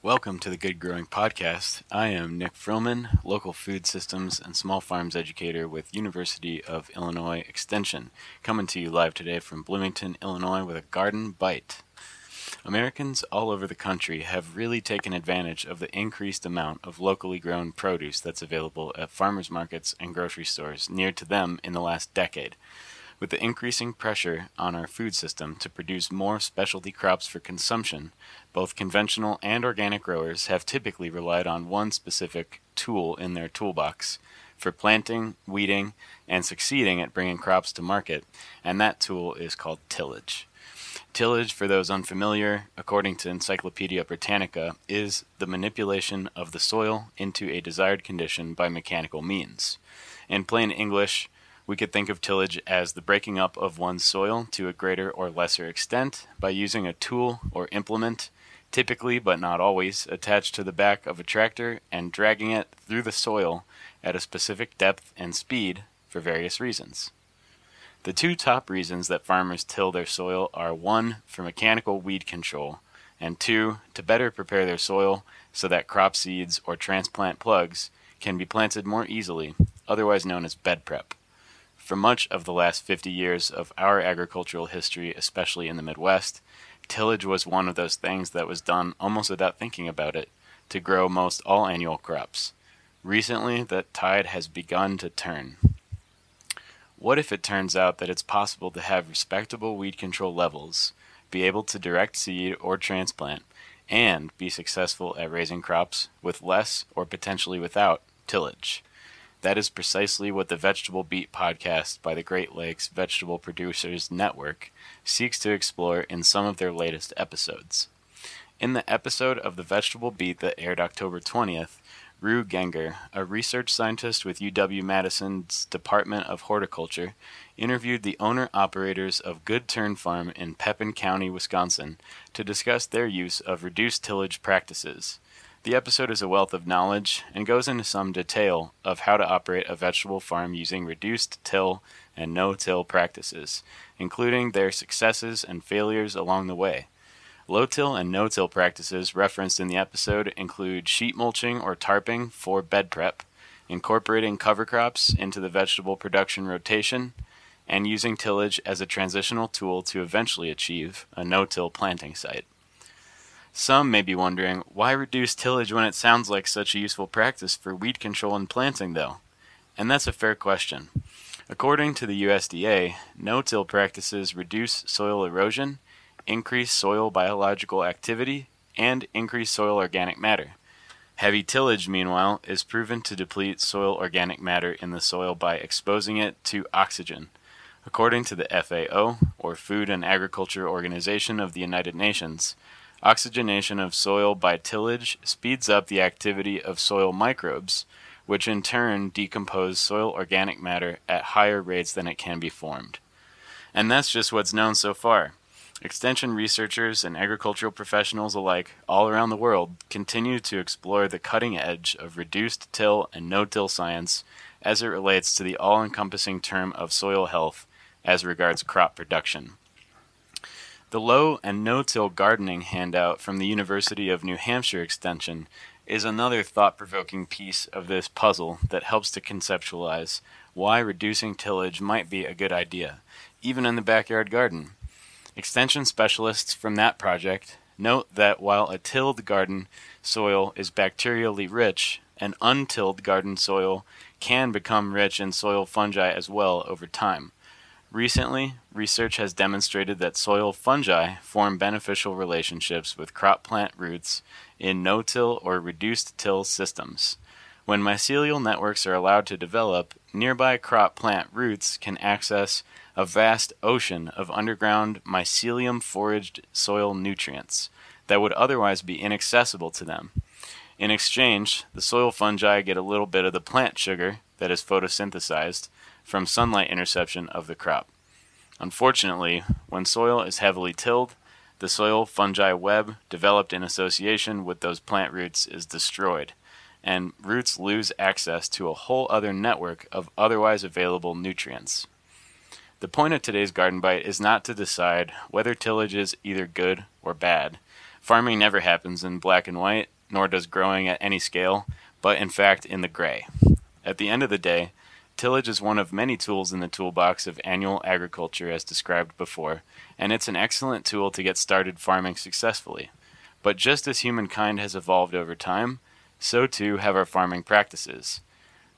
Welcome to the Good Growing Podcast. I am Nick Frillman, local food systems and small farms educator with University of Illinois Extension, coming to you live today from Bloomington, Illinois with a garden bite. Americans all over the country have really taken advantage of the increased amount of locally grown produce that's available at farmers markets and grocery stores near to them in the last decade. With the increasing pressure on our food system to produce more specialty crops for consumption, both conventional and organic growers have typically relied on one specific tool in their toolbox for planting, weeding, and succeeding at bringing crops to market, and that tool is called tillage. Tillage, for those unfamiliar, according to Encyclopedia Britannica, is the manipulation of the soil into a desired condition by mechanical means. In plain English, we could think of tillage as the breaking up of one's soil to a greater or lesser extent by using a tool or implement, typically but not always, attached to the back of a tractor and dragging it through the soil at a specific depth and speed for various reasons. The two top reasons that farmers till their soil are one, for mechanical weed control, and two, to better prepare their soil so that crop seeds or transplant plugs can be planted more easily, otherwise known as bed prep. For much of the last 50 years of our agricultural history, especially in the Midwest, tillage was one of those things that was done almost without thinking about it to grow most all annual crops. Recently, that tide has begun to turn. What if it turns out that it's possible to have respectable weed control levels, be able to direct seed or transplant, and be successful at raising crops with less or potentially without tillage? That is precisely what the Vegetable Beet podcast by the Great Lakes Vegetable Producers Network seeks to explore in some of their latest episodes. In the episode of the Vegetable Beet that aired October 20th, Rue Genger, a research scientist with UW Madison's Department of Horticulture, interviewed the owner operators of Good Turn Farm in Pepin County, Wisconsin, to discuss their use of reduced tillage practices. The episode is a wealth of knowledge and goes into some detail of how to operate a vegetable farm using reduced till and no till practices, including their successes and failures along the way. Low till and no till practices referenced in the episode include sheet mulching or tarping for bed prep, incorporating cover crops into the vegetable production rotation, and using tillage as a transitional tool to eventually achieve a no till planting site. Some may be wondering, why reduce tillage when it sounds like such a useful practice for weed control and planting, though? And that's a fair question. According to the USDA, no till practices reduce soil erosion, increase soil biological activity, and increase soil organic matter. Heavy tillage, meanwhile, is proven to deplete soil organic matter in the soil by exposing it to oxygen. According to the FAO, or Food and Agriculture Organization of the United Nations, Oxygenation of soil by tillage speeds up the activity of soil microbes, which in turn decompose soil organic matter at higher rates than it can be formed. And that's just what's known so far. Extension researchers and agricultural professionals alike all around the world continue to explore the cutting edge of reduced till and no till science as it relates to the all encompassing term of soil health as regards crop production. The low and no till gardening handout from the University of New Hampshire Extension is another thought provoking piece of this puzzle that helps to conceptualize why reducing tillage might be a good idea, even in the backyard garden. Extension specialists from that project note that while a tilled garden soil is bacterially rich, an untilled garden soil can become rich in soil fungi as well over time. Recently, research has demonstrated that soil fungi form beneficial relationships with crop plant roots in no till or reduced till systems. When mycelial networks are allowed to develop, nearby crop plant roots can access a vast ocean of underground mycelium foraged soil nutrients that would otherwise be inaccessible to them. In exchange, the soil fungi get a little bit of the plant sugar that is photosynthesized from sunlight interception of the crop. Unfortunately, when soil is heavily tilled, the soil fungi web developed in association with those plant roots is destroyed, and roots lose access to a whole other network of otherwise available nutrients. The point of today's garden bite is not to decide whether tillage is either good or bad, Farming never happens in black and white, nor does growing at any scale, but in fact in the gray. At the end of the day, tillage is one of many tools in the toolbox of annual agriculture as described before, and it's an excellent tool to get started farming successfully. But just as humankind has evolved over time, so too have our farming practices.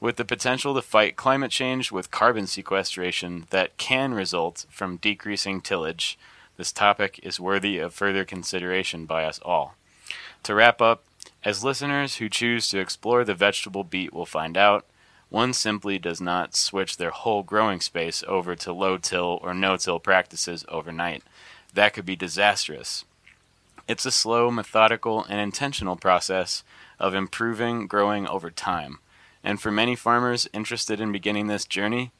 With the potential to fight climate change with carbon sequestration that can result from decreasing tillage, this topic is worthy of further consideration by us all. To wrap up, as listeners who choose to explore the vegetable beet will find out, one simply does not switch their whole growing space over to low till or no till practices overnight. That could be disastrous. It's a slow, methodical, and intentional process of improving growing over time. And for many farmers interested in beginning this journey,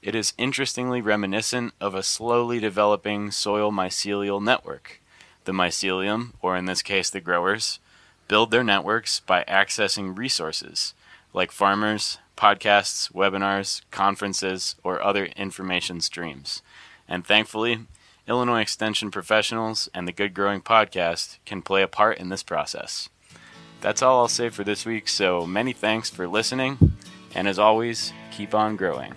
it is interestingly reminiscent of a slowly developing soil mycelial network. The mycelium, or in this case the growers, build their networks by accessing resources like farmers, podcasts, webinars, conferences, or other information streams. And thankfully, Illinois Extension professionals and the Good Growing podcast can play a part in this process. That's all I'll say for this week, so many thanks for listening, and as always, keep on growing.